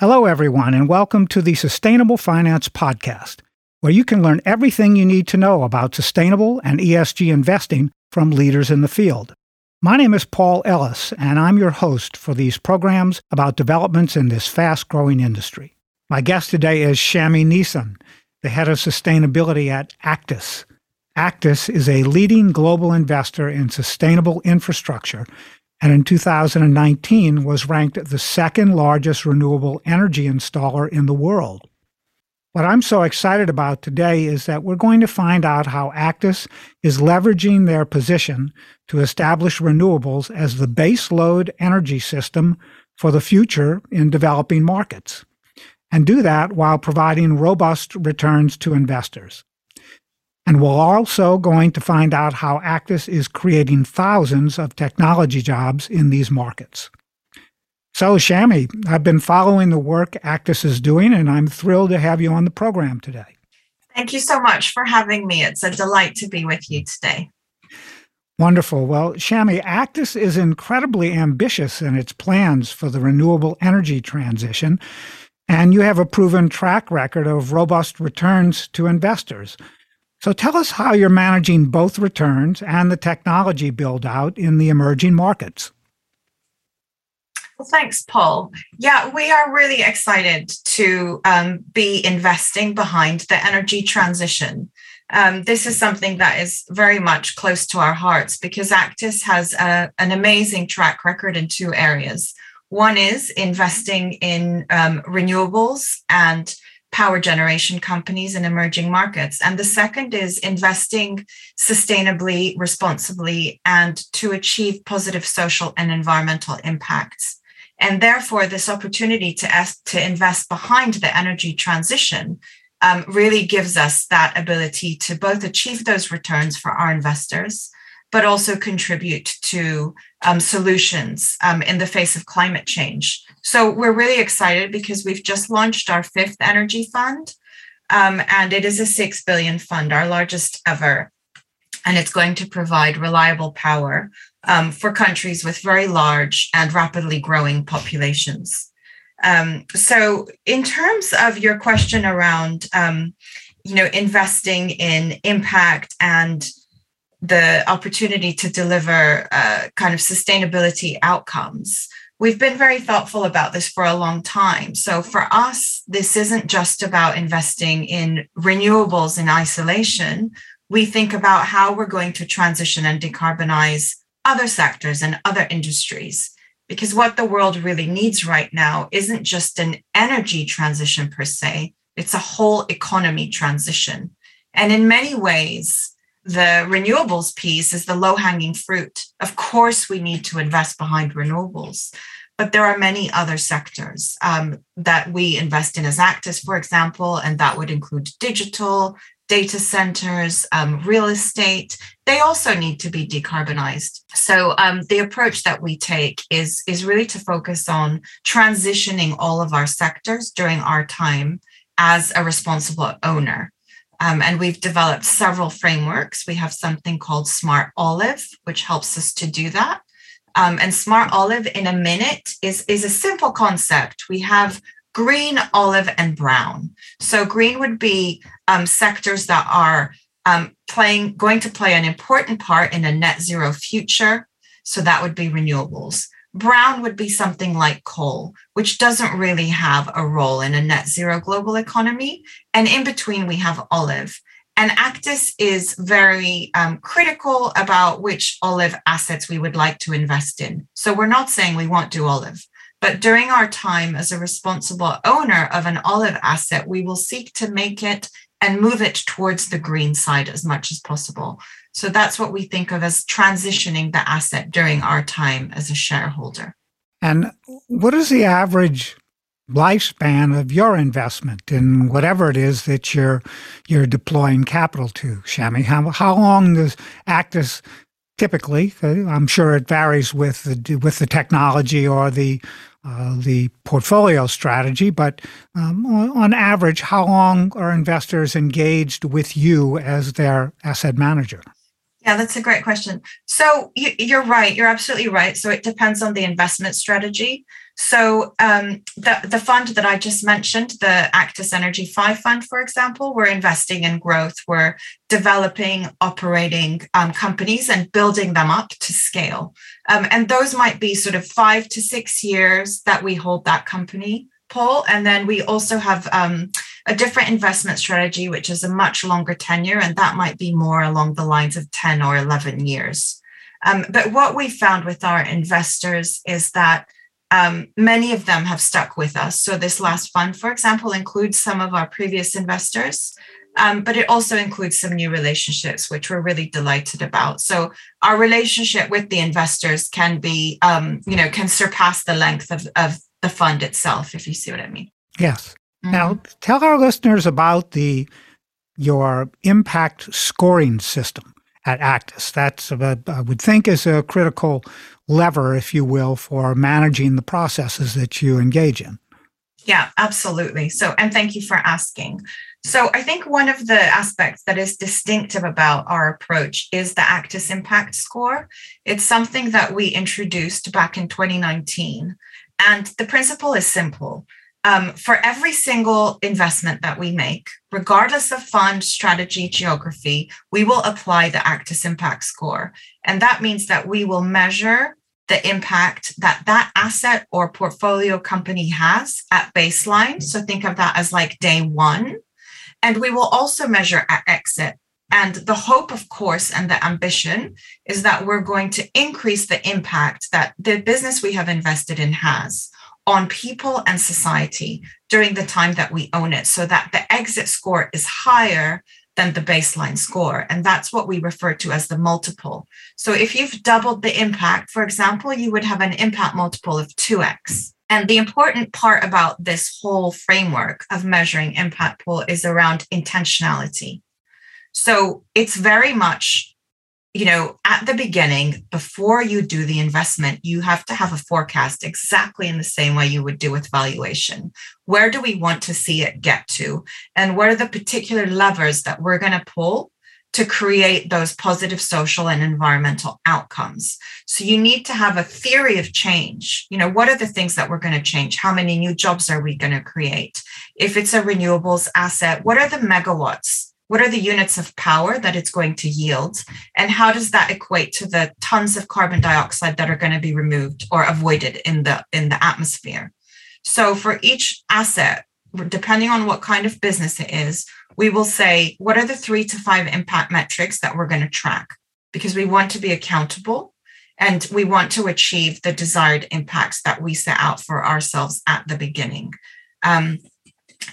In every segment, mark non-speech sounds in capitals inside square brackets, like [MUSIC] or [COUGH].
Hello, everyone, and welcome to the Sustainable Finance Podcast, where you can learn everything you need to know about sustainable and ESG investing from leaders in the field. My name is Paul Ellis, and I'm your host for these programs about developments in this fast growing industry. My guest today is Shami Nissan, the head of sustainability at Actis. Actis is a leading global investor in sustainable infrastructure and in 2019 was ranked the second largest renewable energy installer in the world. What I'm so excited about today is that we're going to find out how Actis is leveraging their position to establish renewables as the base load energy system for the future in developing markets, and do that while providing robust returns to investors. And we're also going to find out how Actis is creating thousands of technology jobs in these markets. So, Shami, I've been following the work Actis is doing, and I'm thrilled to have you on the program today. Thank you so much for having me. It's a delight to be with you today. Wonderful. Well, Shami, Actis is incredibly ambitious in its plans for the renewable energy transition, and you have a proven track record of robust returns to investors. So tell us how you're managing both returns and the technology build out in the emerging markets. Well, thanks, Paul. Yeah, we are really excited to um, be investing behind the energy transition. Um, this is something that is very much close to our hearts because Actis has a, an amazing track record in two areas. One is investing in um, renewables and power generation companies in emerging markets. And the second is investing sustainably, responsibly, and to achieve positive social and environmental impacts. And therefore, this opportunity to, to invest behind the energy transition um, really gives us that ability to both achieve those returns for our investors, but also contribute to um, solutions um, in the face of climate change. So we're really excited because we've just launched our fifth energy fund, um, and it is a six billion fund, our largest ever, and it's going to provide reliable power um, for countries with very large and rapidly growing populations. Um, so, in terms of your question around, um, you know, investing in impact and the opportunity to deliver uh, kind of sustainability outcomes, we've been very thoughtful about this for a long time. So for us, this isn't just about investing in renewables in isolation. We think about how we're going to transition and decarbonize other sectors and other industries. Because what the world really needs right now isn't just an energy transition per se, it's a whole economy transition. And in many ways, the renewables piece is the low hanging fruit. Of course, we need to invest behind renewables, but there are many other sectors um, that we invest in as Actis, for example, and that would include digital, data centers, um, real estate. They also need to be decarbonized. So um, the approach that we take is, is really to focus on transitioning all of our sectors during our time as a responsible owner. Um, and we've developed several frameworks. We have something called Smart Olive, which helps us to do that. Um, and Smart Olive in a minute is, is a simple concept. We have green, olive, and brown. So green would be um, sectors that are um, playing going to play an important part in a net zero future. So that would be renewables. Brown would be something like coal, which doesn't really have a role in a net zero global economy. And in between, we have olive. And Actis is very um, critical about which olive assets we would like to invest in. So we're not saying we won't do olive, but during our time as a responsible owner of an olive asset, we will seek to make it and move it towards the green side as much as possible. So that's what we think of as transitioning the asset during our time as a shareholder. And what is the average lifespan of your investment in whatever it is that you're you're deploying capital to, Shami? How how long does Actis typically? I'm sure it varies with the with the technology or the uh, the portfolio strategy, but um, on average, how long are investors engaged with you as their asset manager? Yeah, that's a great question. So you, are right. You're absolutely right. So it depends on the investment strategy. So um, the the fund that I just mentioned, the Actis Energy Five Fund, for example, we're investing in growth. We're developing, operating um, companies and building them up to scale. Um, and those might be sort of five to six years that we hold that company, Paul. And then we also have um, a different investment strategy, which is a much longer tenure, and that might be more along the lines of 10 or 11 years. Um, but what we found with our investors is that um, many of them have stuck with us. So, this last fund, for example, includes some of our previous investors, um, but it also includes some new relationships, which we're really delighted about. So, our relationship with the investors can be, um, you know, can surpass the length of, of the fund itself, if you see what I mean. Yes. Mm-hmm. Now, tell our listeners about the your impact scoring system at Actis. That's, I would think, is a critical lever, if you will, for managing the processes that you engage in. Yeah, absolutely. So, and thank you for asking. So, I think one of the aspects that is distinctive about our approach is the Actis Impact Score. It's something that we introduced back in 2019. And the principle is simple um, for every single investment that we make, regardless of fund, strategy, geography, we will apply the Actis Impact Score. And that means that we will measure the impact that that asset or portfolio company has at baseline. So think of that as like day one. And we will also measure at exit. And the hope, of course, and the ambition is that we're going to increase the impact that the business we have invested in has on people and society during the time that we own it so that the exit score is higher than the baseline score. And that's what we refer to as the multiple. So if you've doubled the impact, for example, you would have an impact multiple of 2x. And the important part about this whole framework of measuring impact Paul is around intentionality. So it's very much you know, at the beginning, before you do the investment, you have to have a forecast exactly in the same way you would do with valuation. Where do we want to see it get to? And what are the particular levers that we're going to pull to create those positive social and environmental outcomes? So you need to have a theory of change. You know, what are the things that we're going to change? How many new jobs are we going to create? If it's a renewables asset, what are the megawatts? What are the units of power that it's going to yield? And how does that equate to the tons of carbon dioxide that are going to be removed or avoided in the in the atmosphere? So for each asset depending on what kind of business it is we will say what are the 3 to 5 impact metrics that we're going to track? Because we want to be accountable and we want to achieve the desired impacts that we set out for ourselves at the beginning. Um,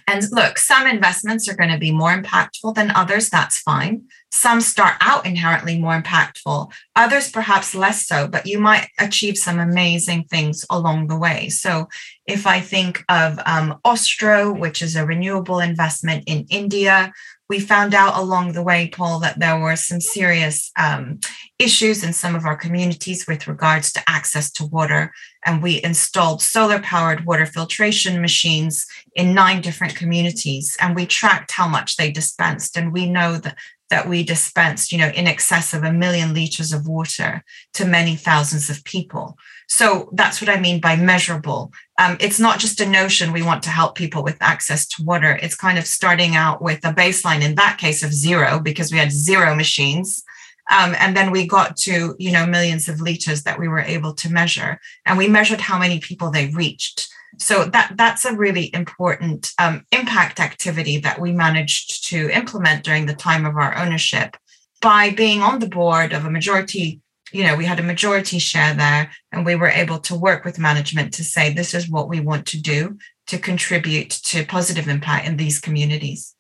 and look, some investments are going to be more impactful than others. That's fine. Some start out inherently more impactful, others perhaps less so, but you might achieve some amazing things along the way. So, if I think of um, Ostro, which is a renewable investment in India, we found out along the way, Paul, that there were some serious um, issues in some of our communities with regards to access to water. And we installed solar powered water filtration machines in nine different communities. And we tracked how much they dispensed. And we know that that we dispensed, you know, in excess of a million liters of water to many thousands of people. So that's what I mean by measurable. Um, it's not just a notion we want to help people with access to water. It's kind of starting out with a baseline in that case of zero because we had zero machines. Um, and then we got to, you know, millions of liters that we were able to measure. And we measured how many people they reached. So that that's a really important um, impact activity that we managed to implement during the time of our ownership by being on the board of a majority you know, we had a majority share there, and we were able to work with management to say this is what we want to do to contribute to positive impact in these communities.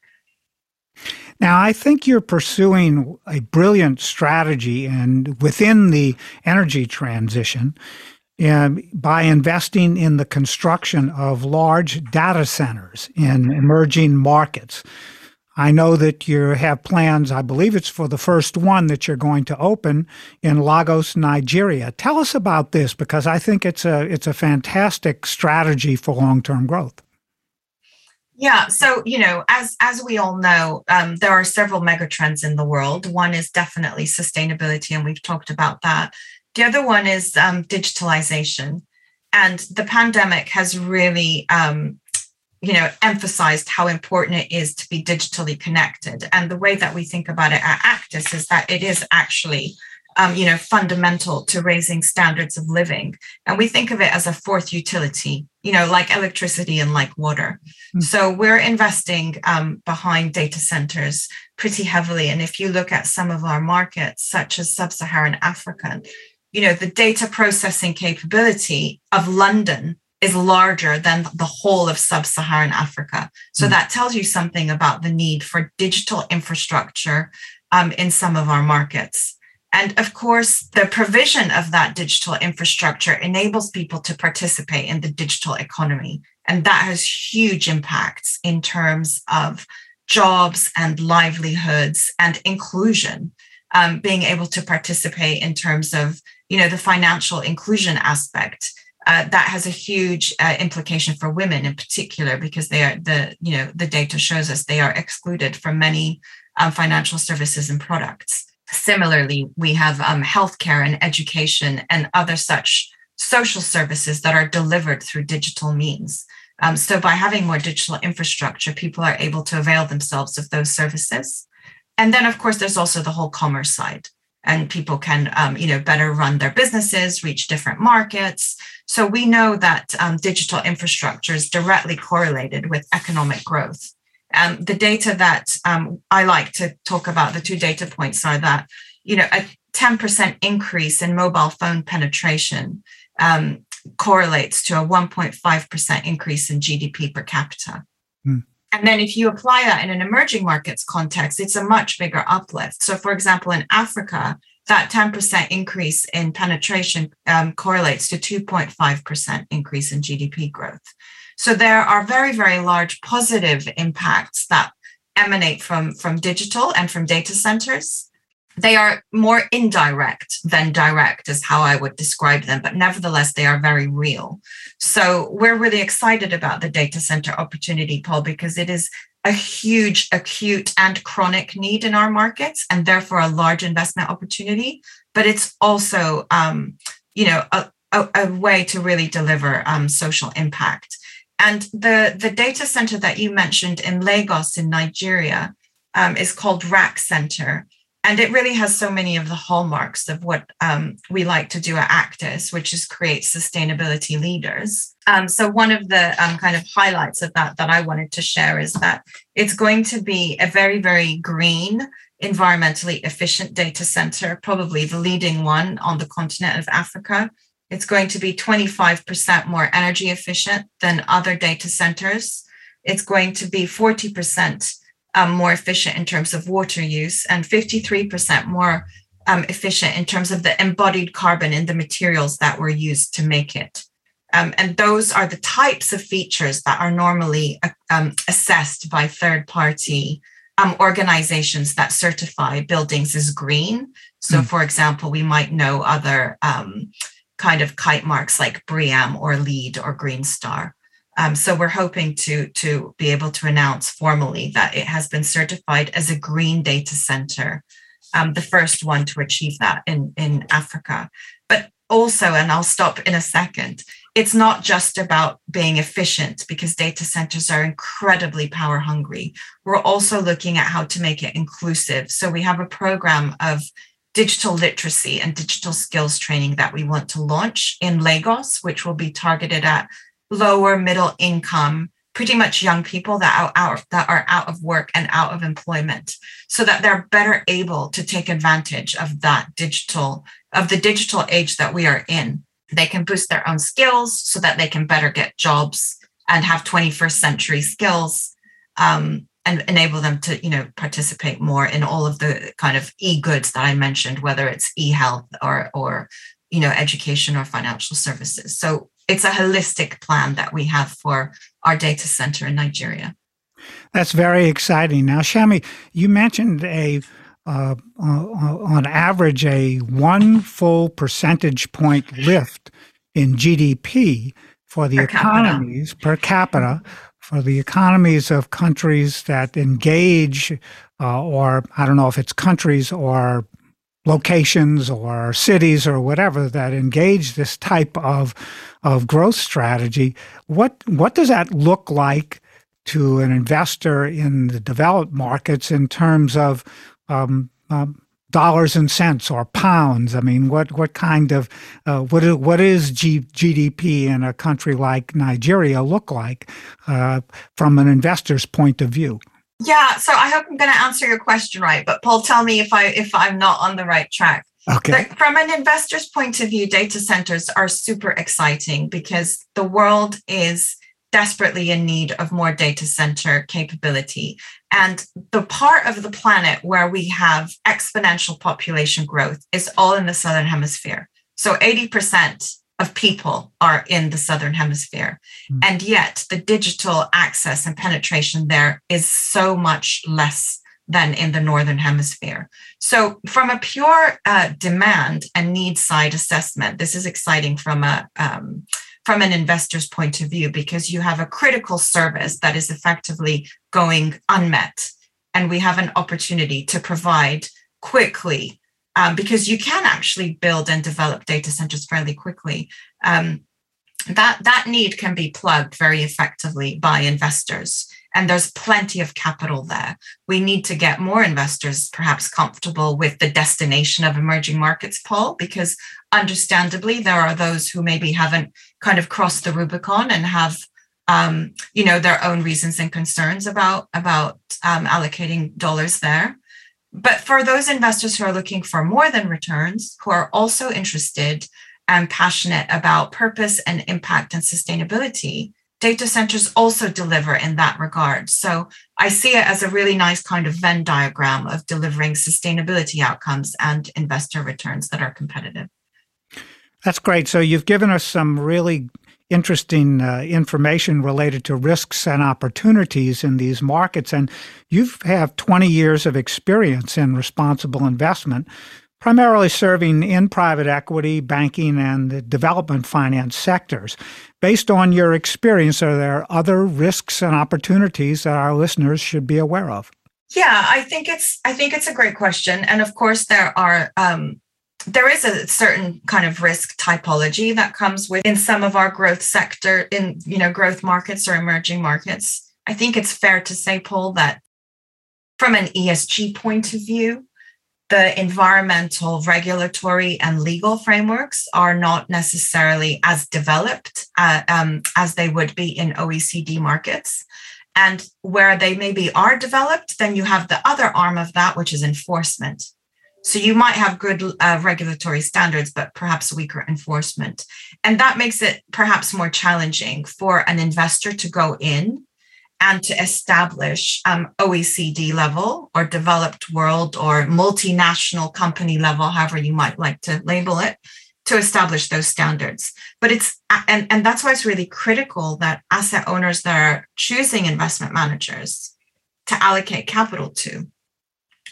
Now, I think you're pursuing a brilliant strategy and within the energy transition and by investing in the construction of large data centers in emerging markets. I know that you have plans, I believe it's for the first one that you're going to open in Lagos, Nigeria. Tell us about this because I think it's a it's a fantastic strategy for long-term growth. Yeah, so you know, as as we all know, um, there are several megatrends in the world. One is definitely sustainability, and we've talked about that. The other one is um, digitalization, and the pandemic has really, um, you know, emphasized how important it is to be digitally connected. And the way that we think about it at Actis is that it is actually um, you know, fundamental to raising standards of living. And we think of it as a fourth utility, you know, like electricity and like water. Mm-hmm. So we're investing um, behind data centers pretty heavily. And if you look at some of our markets, such as sub Saharan Africa, you know, the data processing capability of London is larger than the whole of sub Saharan Africa. So mm-hmm. that tells you something about the need for digital infrastructure um, in some of our markets. And of course, the provision of that digital infrastructure enables people to participate in the digital economy. And that has huge impacts in terms of jobs and livelihoods and inclusion, um, being able to participate in terms of, you know, the financial inclusion aspect. Uh, that has a huge uh, implication for women in particular because they are the you know the data shows us they are excluded from many um, financial services and products Similarly, we have um, healthcare and education and other such social services that are delivered through digital means. Um, so, by having more digital infrastructure, people are able to avail themselves of those services. And then, of course, there's also the whole commerce side, and people can, um, you know, better run their businesses, reach different markets. So we know that um, digital infrastructure is directly correlated with economic growth. Um, the data that um, I like to talk about, the two data points are that, you know, a 10% increase in mobile phone penetration um, correlates to a 1.5% increase in GDP per capita. Mm. And then if you apply that in an emerging markets context, it's a much bigger uplift. So, for example, in Africa, that 10% increase in penetration um, correlates to 2.5% increase in GDP growth. So there are very, very large positive impacts that emanate from, from digital and from data centers. They are more indirect than direct, is how I would describe them, but nevertheless, they are very real. So we're really excited about the data center opportunity, Paul, because it is a huge acute and chronic need in our markets and therefore a large investment opportunity but it's also um, you know a, a, a, way to really deliver um, social impact and the, the data center that you mentioned in Lagos in Nigeria um, is called Rack Centre. And it really has so many of the hallmarks of what um, we like to do at Actis, which is create sustainability leaders. Um, so, one of the um, kind of highlights of that that I wanted to share is that it's going to be a very, very green, environmentally efficient data center, probably the leading one on the continent of Africa. It's going to be 25% more energy efficient than other data centers. It's going to be 40% um, more efficient in terms of water use and 53% more um, efficient in terms of the embodied carbon in the materials that were used to make it. Um, and those are the types of features that are normally uh, um, assessed by third party um, organizations that certify buildings as green. So, mm. for example, we might know other um, kind of kite marks like BREEAM or LEED or Green Star. Um, so we're hoping to, to be able to announce formally that it has been certified as a green data center, um, the first one to achieve that in, in Africa. But also, and I'll stop in a second, it's not just about being efficient because data centers are incredibly power hungry. We're also looking at how to make it inclusive. So we have a program of digital literacy and digital skills training that we want to launch in Lagos, which will be targeted at lower middle income, pretty much young people that are out, that are out of work and out of employment, so that they're better able to take advantage of that digital of the digital age that we are in. They can boost their own skills so that they can better get jobs and have 21st century skills. Um, and enable them to you know participate more in all of the kind of e-goods that i mentioned whether it's e-health or or you know education or financial services so it's a holistic plan that we have for our data center in nigeria that's very exciting now shami you mentioned a uh, uh, on average a one full percentage point lift in gdp for the per economies capita. per capita for the economies of countries that engage, uh, or I don't know if it's countries or locations or cities or whatever that engage this type of of growth strategy. What what does that look like to an investor in the developed markets in terms of um, um, dollars and cents or pounds? I mean, what what kind of uh, what is, what is G, GDP in a country like Nigeria look like uh, from an investor's point of view? Yeah, so I hope I'm going to answer your question right, but Paul, tell me if I if I'm not on the right track. Okay. from an investor's point of view, data centers are super exciting because the world is desperately in need of more data center capability. And the part of the planet where we have exponential population growth is all in the Southern Hemisphere. So 80% of people are in the Southern Hemisphere. Mm. And yet the digital access and penetration there is so much less than in the Northern Hemisphere. So, from a pure uh, demand and need side assessment, this is exciting from a um, from an investor's point of view because you have a critical service that is effectively going unmet. And we have an opportunity to provide quickly um, because you can actually build and develop data centers fairly quickly. Um, that, that need can be plugged very effectively by investors. And there's plenty of capital there. We need to get more investors perhaps comfortable with the destination of emerging markets, Paul, because understandably, there are those who maybe haven't kind of crossed the Rubicon and have um, you know their own reasons and concerns about about um, allocating dollars there but for those investors who are looking for more than returns who are also interested and passionate about purpose and impact and sustainability data centers also deliver in that regard so i see it as a really nice kind of venn diagram of delivering sustainability outcomes and investor returns that are competitive that's great. So you've given us some really interesting uh, information related to risks and opportunities in these markets. And you have 20 years of experience in responsible investment, primarily serving in private equity, banking, and the development finance sectors. Based on your experience, are there other risks and opportunities that our listeners should be aware of? Yeah, I think it's I think it's a great question, and of course there are um, there is a certain kind of risk typology that comes with in some of our growth sector in you know growth markets or emerging markets. I think it's fair to say paul that from an esg point of view the environmental regulatory and legal frameworks are not necessarily as developed uh, um, as they would be in oecd markets. And where they maybe are developed then you have the other arm of that which is enforcement so you might have good uh, regulatory standards, but perhaps weaker enforcement. And that makes it perhaps more challenging for an investor to go in and to establish um, OECD level or developed world or multinational company level, however you might like to label it, to establish those standards. But it's, and, and that's why it's really critical that asset owners that are choosing investment managers to allocate capital to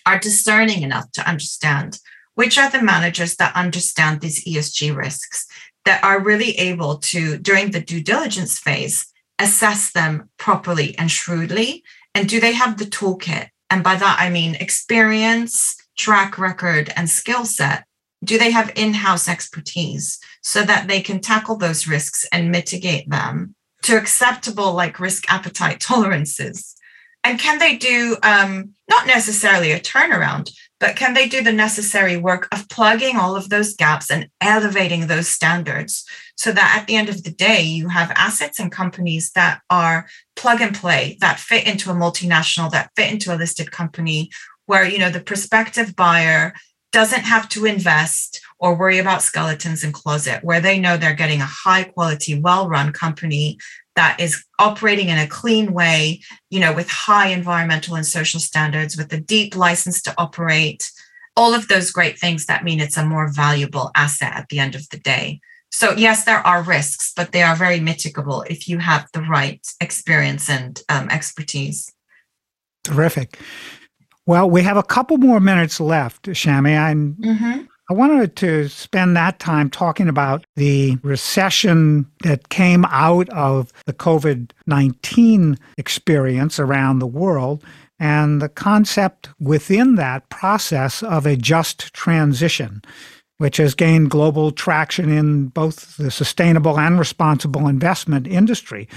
are discerning enough to understand which are the managers that understand these ESG risks, that are really able to, during the due diligence phase, assess them properly and shrewdly. And do they have the toolkit? And by that, I mean experience, track record, and skill set. Do they have in house expertise so that they can tackle those risks and mitigate them to acceptable, like risk appetite [LAUGHS] tolerances? And can they do um, not necessarily a turnaround, but can they do the necessary work of plugging all of those gaps and elevating those standards so that at the end of the day, you have assets and companies that are plug and play, that fit into a multinational, that fit into a listed company, where you know the prospective buyer doesn't have to invest or worry about skeletons in closet where they know they're getting a high quality well run company that is operating in a clean way, you know, with high environmental and social standards, with a deep license to operate, all of those great things that mean it's a more valuable asset at the end of the day. So, yes, there are risks, but they are very mitigable if you have the right experience and um, expertise. Terrific. Well, we have a couple more minutes left, Shami. And mm-hmm. I wanted to spend that time talking about the recession that came out of the COVID 19 experience around the world and the concept within that process of a just transition, which has gained global traction in both the sustainable and responsible investment industry.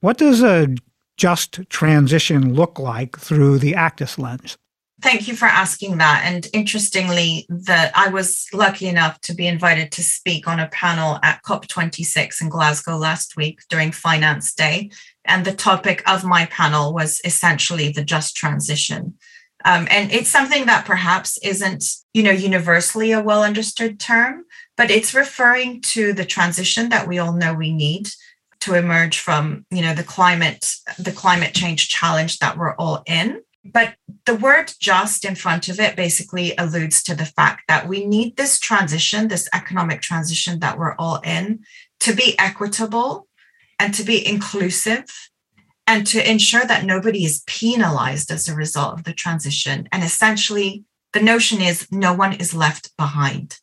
What does a just transition look like through the Actis lens? Thank you for asking that. And interestingly, that I was lucky enough to be invited to speak on a panel at COP26 in Glasgow last week during Finance Day. And the topic of my panel was essentially the just transition. Um, and it's something that perhaps isn't, you know, universally a well understood term, but it's referring to the transition that we all know we need to emerge from, you know, the climate, the climate change challenge that we're all in but the word just in front of it basically alludes to the fact that we need this transition, this economic transition that we're all in, to be equitable and to be inclusive and to ensure that nobody is penalized as a result of the transition. And essentially, the notion is no one is left behind.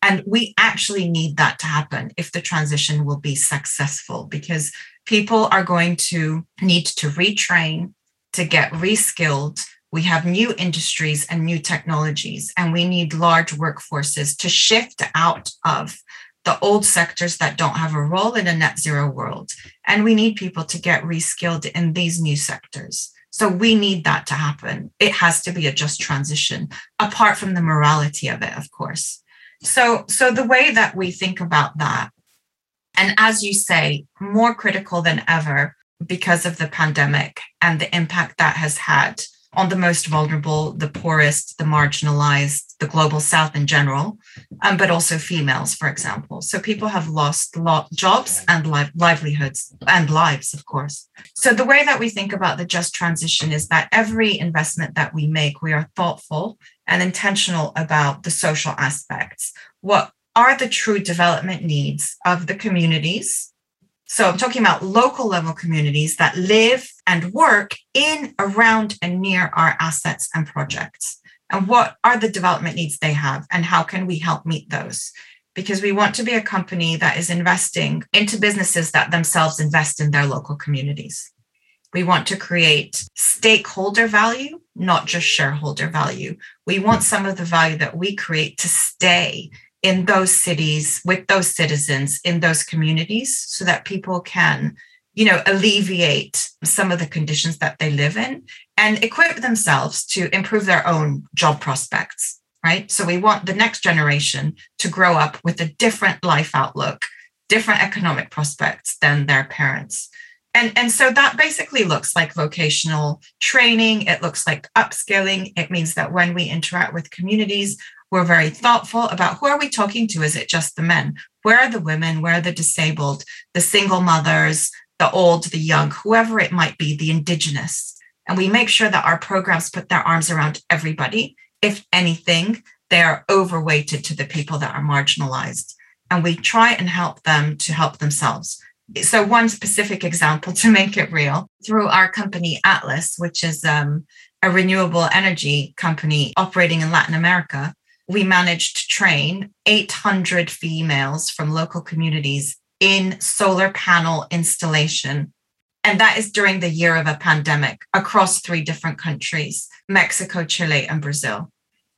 And we actually need that to happen if the transition will be successful because people are going to need to retrain to get reskilled. We have new industries and new technologies, and we need large workforces to shift out of the old sectors that don't have a role in a net zero world. And we need people to get reskilled in these new sectors. So we need that to happen. It has to be a just transition, apart from the morality of it, of course. So, so the way that we think about that, and as you say, more critical than ever, because of the pandemic and the impact that has had on the most vulnerable, the poorest, the marginalized, the global south in general, um, but also females, for example. So people have lost lot, jobs and li- livelihoods and lives, of course. So the way that we think about the just transition is that every investment that we make, we are thoughtful and intentional about the social aspects. What are the true development needs of the communities so I'm talking about local level communities that live and work in, around, and near our assets and projects. And what are the development needs they have, and how can we help meet those? Because we want to be a company that is investing into businesses that themselves invest in their local communities. We want to create stakeholder value, not just shareholder value. We want some of the value that we create to stay in those cities with those citizens in those communities so that people can you know alleviate some of the conditions that they live in and equip themselves to improve their own job prospects right so we want the next generation to grow up with a different life outlook different economic prospects than their parents and, and so that basically looks like vocational training. It looks like upskilling. It means that when we interact with communities, we're very thoughtful about who are we talking to? Is it just the men? Where are the women? Where are the disabled, the single mothers, the old, the young, whoever it might be, the indigenous? And we make sure that our programs put their arms around everybody. If anything, they are overweighted to the people that are marginalized. And we try and help them to help themselves. So, one specific example to make it real through our company Atlas, which is um, a renewable energy company operating in Latin America, we managed to train 800 females from local communities in solar panel installation. And that is during the year of a pandemic across three different countries Mexico, Chile, and Brazil.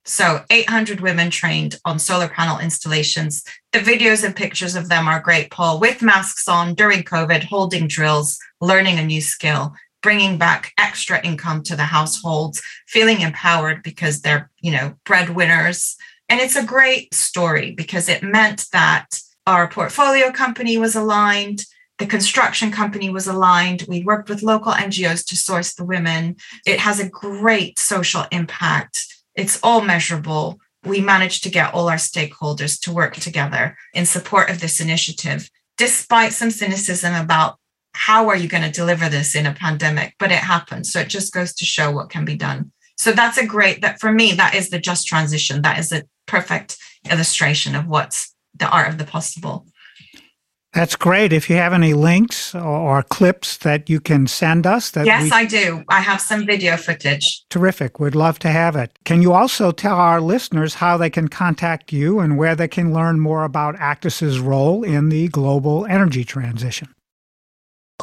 So 800 women trained on solar panel installations. The videos and pictures of them are great, Paul, with masks on during COVID, holding drills, learning a new skill bringing back extra income to the households, feeling empowered because they're, you know, breadwinners. And it's a great story because it meant that our portfolio company was aligned, the construction company was aligned. We worked with local NGOs to source the women. It has a great social impact. It's all measurable. We managed to get all our stakeholders to work together in support of this initiative, despite some cynicism about how are you going to deliver this in a pandemic? But it happened. So it just goes to show what can be done. So that's a great that for me, that is the just transition. That is a perfect illustration of what's the art of the possible. That's great. If you have any links or, or clips that you can send us, that yes, we, I do. I have some video footage. Terrific. We'd love to have it. Can you also tell our listeners how they can contact you and where they can learn more about Actis's role in the global energy transition?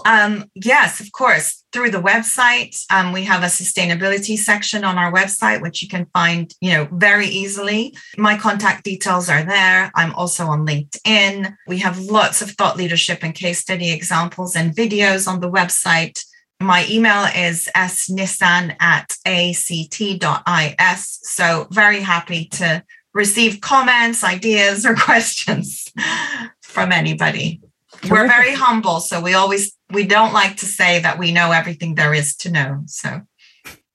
Um, yes, of course. Through the website, um, we have a sustainability section on our website, which you can find, you know, very easily. My contact details are there. I'm also on LinkedIn. We have lots of thought leadership and case study examples and videos on the website. My email is snissan at act.is. So very happy to receive comments, ideas, or [LAUGHS] questions from anybody. Terrific. We're very humble, so we always we don't like to say that we know everything there is to know. So,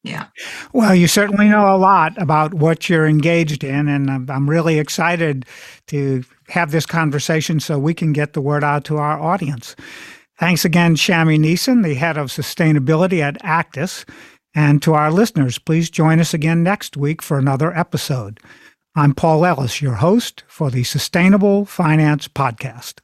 yeah. Well, you certainly know a lot about what you're engaged in, and I'm, I'm really excited to have this conversation so we can get the word out to our audience. Thanks again, Shami Nissan, the head of sustainability at Actis. And to our listeners, please join us again next week for another episode. I'm Paul Ellis, your host for the Sustainable Finance Podcast.